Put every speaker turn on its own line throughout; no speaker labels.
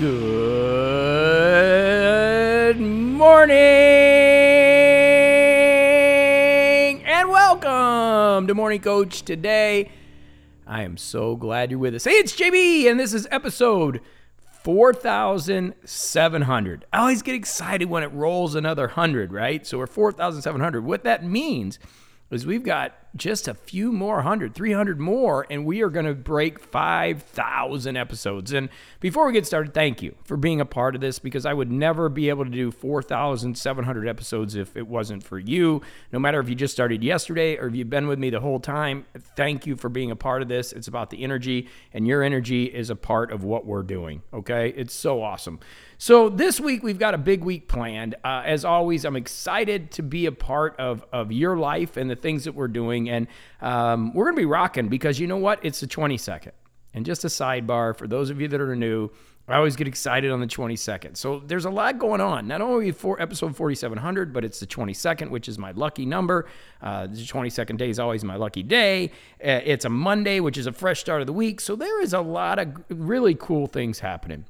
Good morning and welcome to Morning Coach. Today, I am so glad you're with us. Hey, it's JB, and this is episode 4,700. I always get excited when it rolls another 100, right? So we're 4,700. What that means is we've got just a few more hundred, 300 more, and we are going to break 5,000 episodes. And before we get started, thank you for being a part of this because I would never be able to do 4,700 episodes if it wasn't for you. No matter if you just started yesterday or if you've been with me the whole time, thank you for being a part of this. It's about the energy, and your energy is a part of what we're doing. Okay. It's so awesome. So this week we've got a big week planned. Uh, as always, I'm excited to be a part of of your life and the things that we're doing, and um, we're gonna be rocking because you know what? It's the 22nd. And just a sidebar for those of you that are new, I always get excited on the 22nd. So there's a lot going on. Not only for episode 4700, but it's the 22nd, which is my lucky number. Uh, the 22nd day is always my lucky day. Uh, it's a Monday, which is a fresh start of the week. So there is a lot of really cool things happening.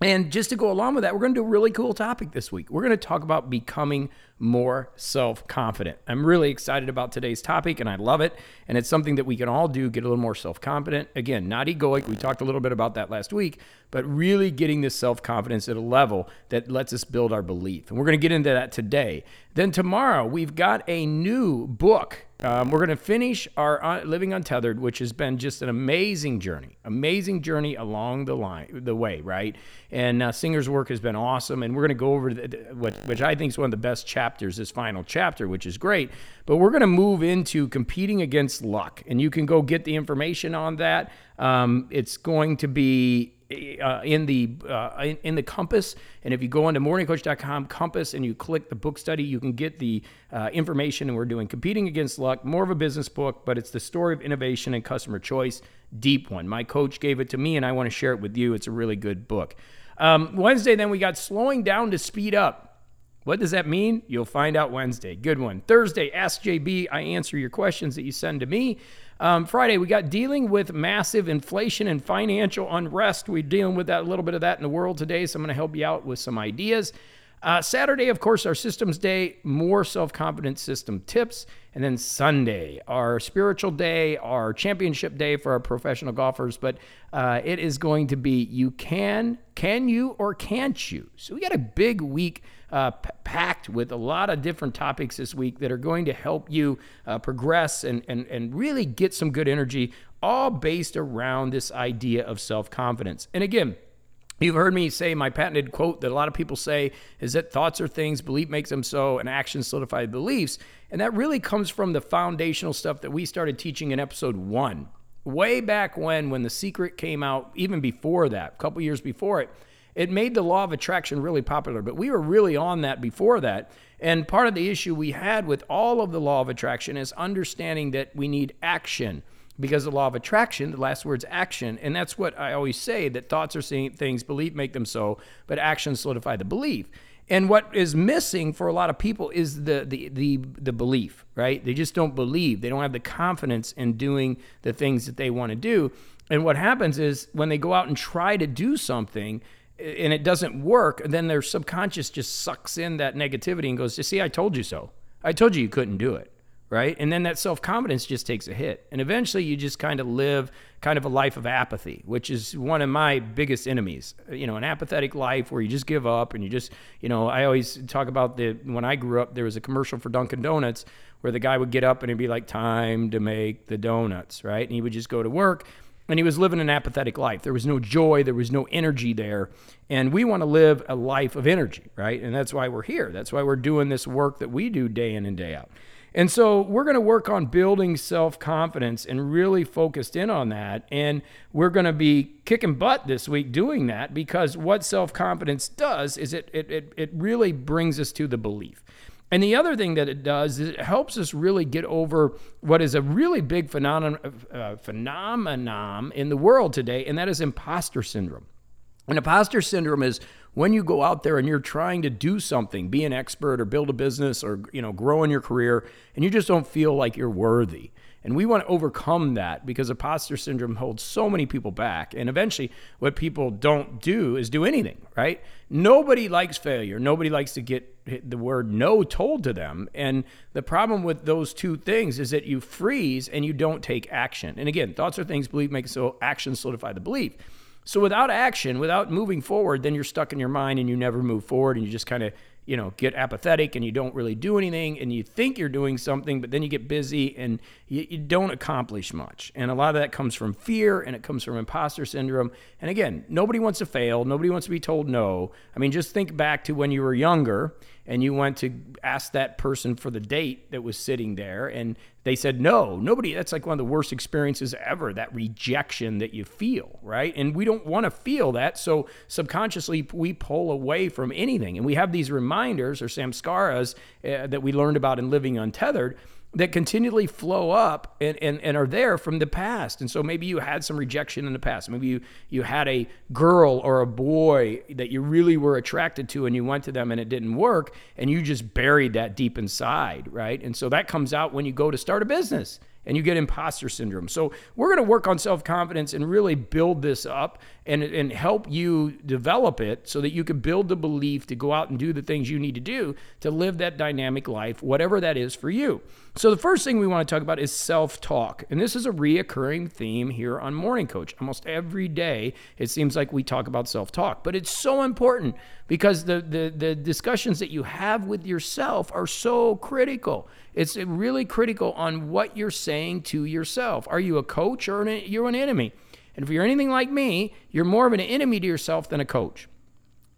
And just to go along with that, we're going to do a really cool topic this week. We're going to talk about becoming more self confident. I'm really excited about today's topic and I love it. And it's something that we can all do, get a little more self confident. Again, not egoic. We talked a little bit about that last week, but really getting this self confidence at a level that lets us build our belief. And we're going to get into that today. Then tomorrow, we've got a new book um, we're going to finish our uh, Living Untethered, which has been just an amazing journey, amazing journey along the line, the way, right? And uh, Singer's work has been awesome, and we're going to go over the, what, which I think is one of the best chapters, this final chapter, which is great. But we're going to move into competing against luck, and you can go get the information on that. Um, it's going to be uh, in the uh, in, in, the compass and if you go onto morningcoach.com compass and you click the book study you can get the uh, information and we're doing competing against luck more of a business book but it's the story of innovation and customer choice deep one my coach gave it to me and i want to share it with you it's a really good book um, wednesday then we got slowing down to speed up what does that mean? You'll find out wednesday. Good one. Thursday ask jb i answer your questions that you send to me. Um, Friday, we got dealing with massive inflation and financial unrest. We're dealing with that a little bit of that in the world today, so I'm going to help you out with some ideas. Uh, Saturday, of course, our systems day, more self confidence system tips. And then Sunday, our spiritual day, our championship day for our professional golfers. But uh, it is going to be you can, can you, or can't you? So we got a big week uh, p- packed with a lot of different topics this week that are going to help you uh, progress and, and, and really get some good energy, all based around this idea of self confidence. And again, You've heard me say my patented quote that a lot of people say is that thoughts are things, belief makes them so, and actions solidify beliefs. And that really comes from the foundational stuff that we started teaching in episode one. Way back when, when The Secret came out, even before that, a couple years before it, it made the law of attraction really popular. But we were really on that before that. And part of the issue we had with all of the law of attraction is understanding that we need action because the law of attraction, the last word's action, and that's what I always say that thoughts are seeing things, belief make them so, but actions solidify the belief. And what is missing for a lot of people is the, the the the belief, right? They just don't believe. They don't have the confidence in doing the things that they want to do. And what happens is when they go out and try to do something and it doesn't work, then their subconscious just sucks in that negativity and goes, "You see, I told you so. I told you you couldn't do it." Right? And then that self confidence just takes a hit. And eventually you just kind of live kind of a life of apathy, which is one of my biggest enemies. You know, an apathetic life where you just give up and you just, you know, I always talk about the when I grew up, there was a commercial for Dunkin' Donuts where the guy would get up and it'd be like, time to make the donuts, right? And he would just go to work. And he was living an apathetic life. There was no joy, there was no energy there. And we want to live a life of energy, right? And that's why we're here. That's why we're doing this work that we do day in and day out. And so we're going to work on building self confidence and really focused in on that. And we're going to be kicking butt this week doing that because what self confidence does is it, it, it, it really brings us to the belief. And the other thing that it does is it helps us really get over what is a really big phenomenon, uh, phenomenon in the world today, and that is imposter syndrome. And imposter syndrome is when you go out there and you're trying to do something, be an expert or build a business or you know grow in your career, and you just don't feel like you're worthy. And we want to overcome that because imposter syndrome holds so many people back. And eventually, what people don't do is do anything, right? Nobody likes failure. Nobody likes to get the word no told to them. And the problem with those two things is that you freeze and you don't take action. And again, thoughts are things, belief makes so action solidify the belief. So without action, without moving forward, then you're stuck in your mind and you never move forward and you just kind of you know get apathetic and you don't really do anything and you think you're doing something but then you get busy and you, you, don't accomplish much. And a lot of that comes from fear and it comes from imposter syndrome. And again nobody wants to fail. Nobody wants to be told no. I mean just think back to when you were younger and you went to ask that person for the date that was sitting there and they said no nobody that's like one of the worst experiences ever that rejection that you feel right? And we don't want to feel that so subconsciously we pull away from anything. And we have these reminders or samskaras uh, that we learned about in living untethered that continually flow up and, and, and are there from the past. And so maybe you had some rejection in the past. Maybe you, you had a girl or a boy that you really were attracted to and you went to them and it didn't work and you just buried that deep inside, right? And so that comes out when you go to start a business and you get imposter syndrome. So we're going to work on self confidence and really build this up and, and help you develop it so that you can build the belief to go out and do the things you need to do to live that dynamic life, whatever that is for you. So the first thing we want to talk about is self talk. And this is a reoccurring theme here on Morning Coach. Almost every day, it seems like we talk about self talk, but it's so important because the, the, the discussions that you have with yourself are so critical. It's really critical on what you're saying to yourself. Are you a coach or an, you're an enemy? And if you're anything like me, you're more of an enemy to yourself than a coach.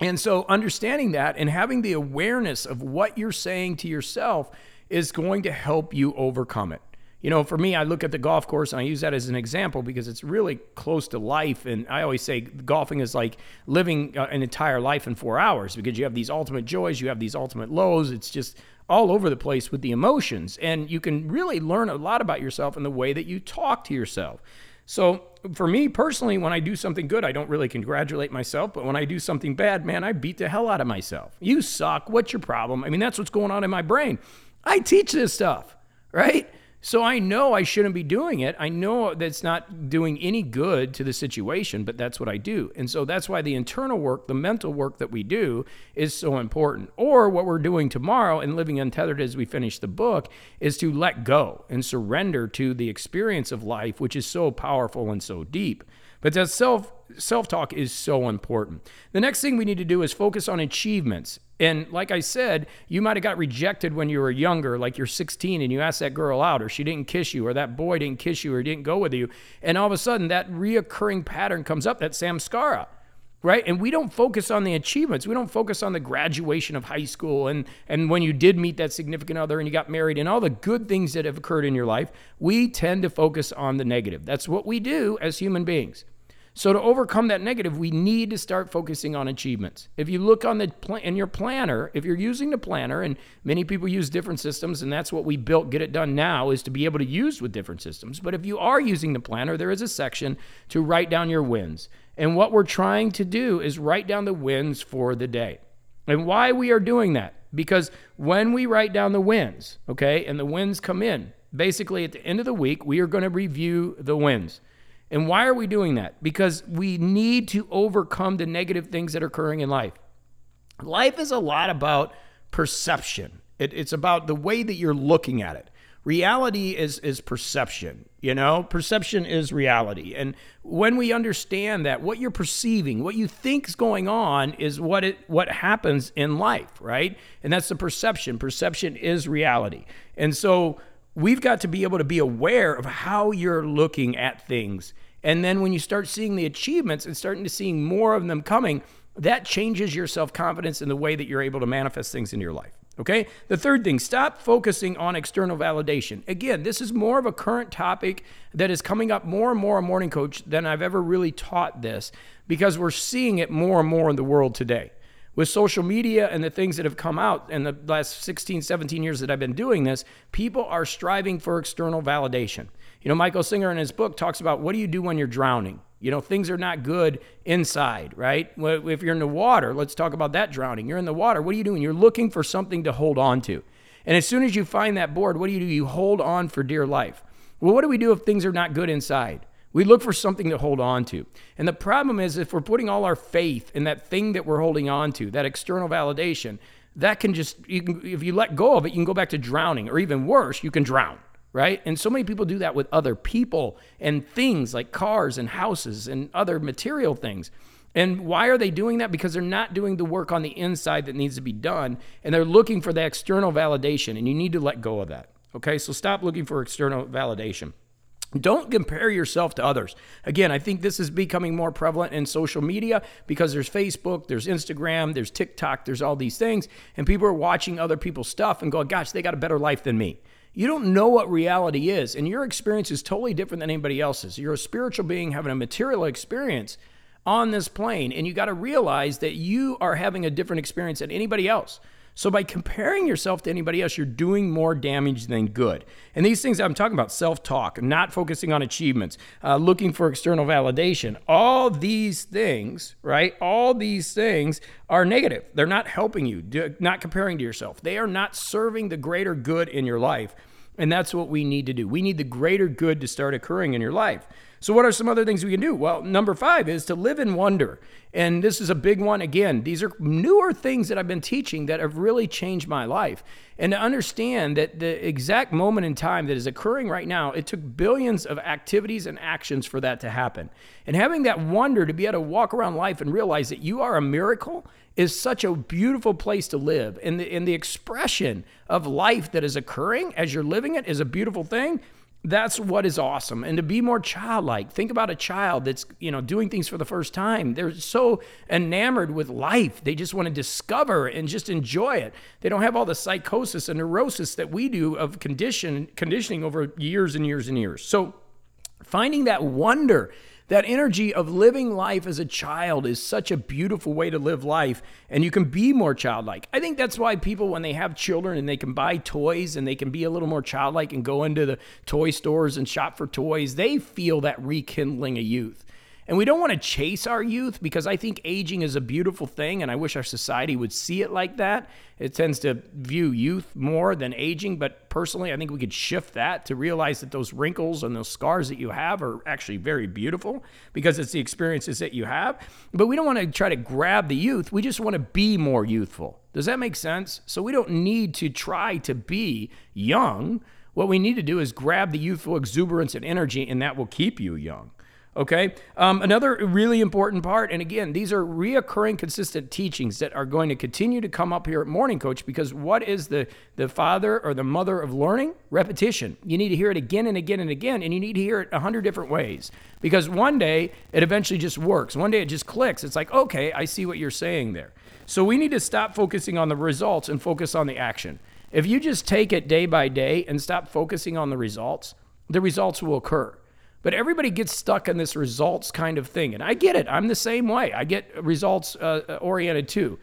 And so, understanding that and having the awareness of what you're saying to yourself is going to help you overcome it. You know, for me, I look at the golf course and I use that as an example because it's really close to life. And I always say golfing is like living uh, an entire life in four hours because you have these ultimate joys, you have these ultimate lows. It's just all over the place with the emotions. And you can really learn a lot about yourself in the way that you talk to yourself. So for me personally, when I do something good, I don't really congratulate myself. But when I do something bad, man, I beat the hell out of myself. You suck. What's your problem? I mean, that's what's going on in my brain. I teach this stuff, right? So I know I shouldn't be doing it. I know that's not doing any good to the situation, but that's what I do. And so that's why the internal work, the mental work that we do is so important. Or what we're doing tomorrow and Living Untethered as we finish the book is to let go and surrender to the experience of life, which is so powerful and so deep. But that self self talk is so important. The next thing we need to do is focus on achievements. And like I said, you might have got rejected when you were younger, like you're 16 and you asked that girl out, or she didn't kiss you, or that boy didn't kiss you, or didn't go with you. And all of a sudden, that reoccurring pattern comes up, that samskara, right? And we don't focus on the achievements. We don't focus on the graduation of high school and, and when you did meet that significant other and you got married and all the good things that have occurred in your life. We tend to focus on the negative. That's what we do as human beings. So to overcome that negative, we need to start focusing on achievements. If you look on the pl- in your planner, if you're using the planner, and many people use different systems, and that's what we built Get It Done Now is to be able to use with different systems. But if you are using the planner, there is a section to write down your wins. And what we're trying to do is write down the wins for the day. And why we are doing that? Because when we write down the wins, okay, and the wins come in, basically at the end of the week, we are going to review the wins. And why are we doing that? Because we need to overcome the negative things that are occurring in life. Life is a lot about perception. It, it's about the way that you're looking at it. Reality is is perception. You know, perception is reality. And when we understand that, what you're perceiving, what you think is going on, is what it what happens in life, right? And that's the perception. Perception is reality. And so we've got to be able to be aware of how you're looking at things. And then when you start seeing the achievements and starting to seeing more of them coming, that changes your self confidence in the way that you're able to manifest things in your life. Okay. The third thing, stop focusing on external validation. Again, this is more of a current topic that is coming up more and more on Morning Coach than I've ever really taught this because we're seeing it more and more in the world today with social media and the things that have come out in the last 16, 17 years that I've been doing this, people are striving for external validation. You know, Michael Singer in his book talks about what do you do when you're drowning? You know, things are not good inside, right? If you're in the water, let's talk about that drowning. You're in the water. What are you doing? You're looking for something to hold on to. And as soon as you find that board, what do you do? You hold on for dear life. Well, what do we do if things are not good inside? We look for something to hold on to. And the problem is if we're putting all our faith in that thing that we're holding on to, that external validation, that can just, you can, if you let go of it, you can go back to drowning, or even worse, you can drown, right? And so many people do that with other people and things like cars and houses and other material things. And why are they doing that? Because they're not doing the work on the inside that needs to be done, and they're looking for the external validation, and you need to let go of that. Okay, so stop looking for external validation. Don't compare yourself to others. Again, I think this is becoming more prevalent in social media because there's Facebook, there's Instagram, there's TikTok, there's all these things, and people are watching other people's stuff and going, gosh, they got a better life than me. You don't know what reality is, and your experience is totally different than anybody else's. You're a spiritual being having a material experience on this plane, and you got to realize that you are having a different experience than anybody else. So by comparing yourself to anybody else, you're doing more damage than good. And these things I'm talking about self talk, not focusing on achievements, uh, looking for external validation, all these things, right? All these things are negative. They're not helping you, not comparing to yourself. They are not serving the greater good in your life. And that's what we need to do. We need the greater good to start occurring in your life. So, what are some other things we can do? Well, number five is to live in wonder. And this is a big one. Again, these are newer things that I've been teaching that have really changed my life. And to understand that the exact moment in time that is occurring right now, it took billions of activities and actions for that to happen. And having that wonder to be able to walk around life and realize that you are a miracle is such a beautiful place to live. And the, and the expression of life that is occurring as you're living it is a beautiful thing that's what is awesome. And to be more childlike think about a child that's you know doing things for the first time. They're so enamored with life. They just want to discover and just enjoy it. They don't have all the psychosis and neurosis that we do of condition conditioning over years and years and years. So finding that wonder that energy of living life as a child is such a beautiful way to live life, and you can be more childlike. I think that's why people, when they have children and they can buy toys and they can be a little more childlike and go into the toy stores and shop for toys, they feel that rekindling of youth. And we don't want to chase our youth because I think aging is a beautiful thing, and I wish our society would see it like that. It tends to view youth more than aging, but personally, I think we could shift that to realize that those wrinkles and those scars that you have are actually very beautiful because it's the experiences that you have. But we don't want to try to grab the youth, we just want to be more youthful. Does that make sense? So we don't need to try to be young. What we need to do is grab the youthful exuberance and energy, and that will keep you young. Okay. Um, another really important part, and again, these are reoccurring, consistent teachings that are going to continue to come up here at Morning Coach because what is the, the father or the mother of learning? Repetition. You need to hear it again and again and again, and you need to hear it a hundred different ways because one day it eventually just works. One day it just clicks. It's like, okay, I see what you're saying there. So we need to stop focusing on the results and focus on the action. If you just take it day by day and stop focusing on the results, the results will occur. But everybody gets stuck in this results kind of thing. And I get it. I'm the same way. I get results uh, oriented too.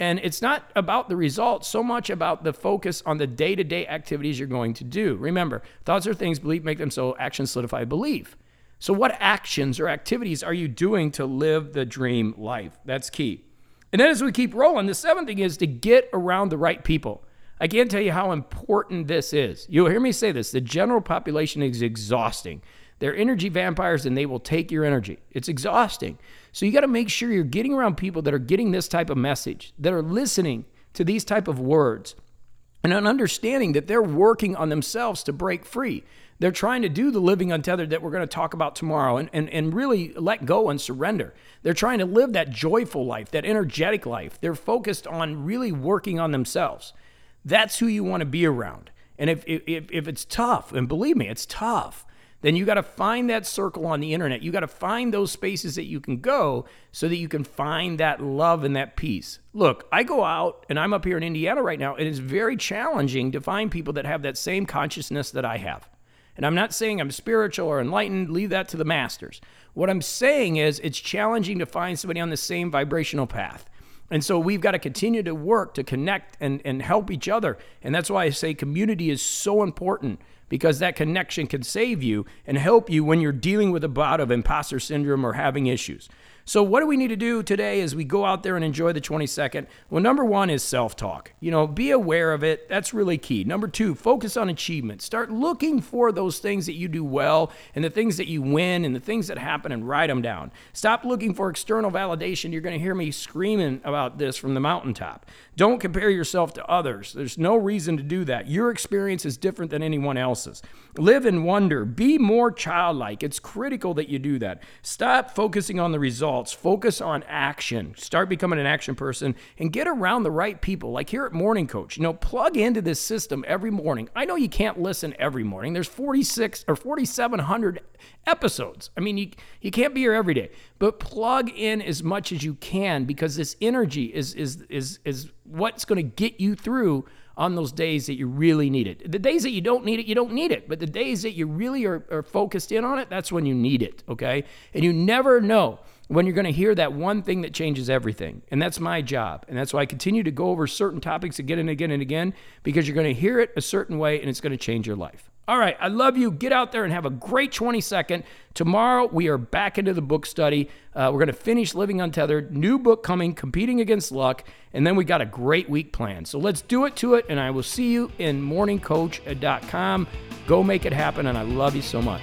And it's not about the results so much about the focus on the day to day activities you're going to do. Remember, thoughts are things, belief make them so, actions solidify belief. So, what actions or activities are you doing to live the dream life? That's key. And then as we keep rolling, the seventh thing is to get around the right people. I can't tell you how important this is. You'll hear me say this the general population is exhausting. They're energy vampires and they will take your energy. It's exhausting. So you got to make sure you're getting around people that are getting this type of message, that are listening to these type of words and an understanding that they're working on themselves to break free. They're trying to do the living untethered that we're going to talk about tomorrow and, and, and really let go and surrender. They're trying to live that joyful life, that energetic life. They're focused on really working on themselves. That's who you want to be around. And if, if, if it's tough, and believe me, it's tough, then you got to find that circle on the internet. You got to find those spaces that you can go so that you can find that love and that peace. Look, I go out and I'm up here in Indiana right now, and it's very challenging to find people that have that same consciousness that I have. And I'm not saying I'm spiritual or enlightened, leave that to the masters. What I'm saying is it's challenging to find somebody on the same vibrational path. And so we've got to continue to work to connect and, and help each other. And that's why I say community is so important because that connection can save you and help you when you're dealing with a bout of imposter syndrome or having issues. So, what do we need to do today as we go out there and enjoy the 22nd? Well, number one is self talk. You know, be aware of it. That's really key. Number two, focus on achievement. Start looking for those things that you do well and the things that you win and the things that happen and write them down. Stop looking for external validation. You're going to hear me screaming about this from the mountaintop. Don't compare yourself to others. There's no reason to do that. Your experience is different than anyone else's. Live in wonder. Be more childlike. It's critical that you do that. Stop focusing on the results. Focus on action. Start becoming an action person and get around the right people. Like here at Morning Coach, you know, plug into this system every morning. I know you can't listen every morning. There's 46 or 4,700 episodes. I mean, you, you can't be here every day, but plug in as much as you can because this energy is, is, is, is what's going to get you through on those days that you really need it. The days that you don't need it, you don't need it. But the days that you really are, are focused in on it, that's when you need it, okay? And you never know when you're going to hear that one thing that changes everything. And that's my job. And that's why I continue to go over certain topics again and again and again because you're going to hear it a certain way and it's going to change your life. All right, I love you. Get out there and have a great 22nd. Tomorrow, we are back into the book study. Uh, we're going to finish Living Untethered. New book coming, Competing Against Luck. And then we got a great week planned. So let's do it to it. And I will see you in morningcoach.com. Go make it happen. And I love you so much.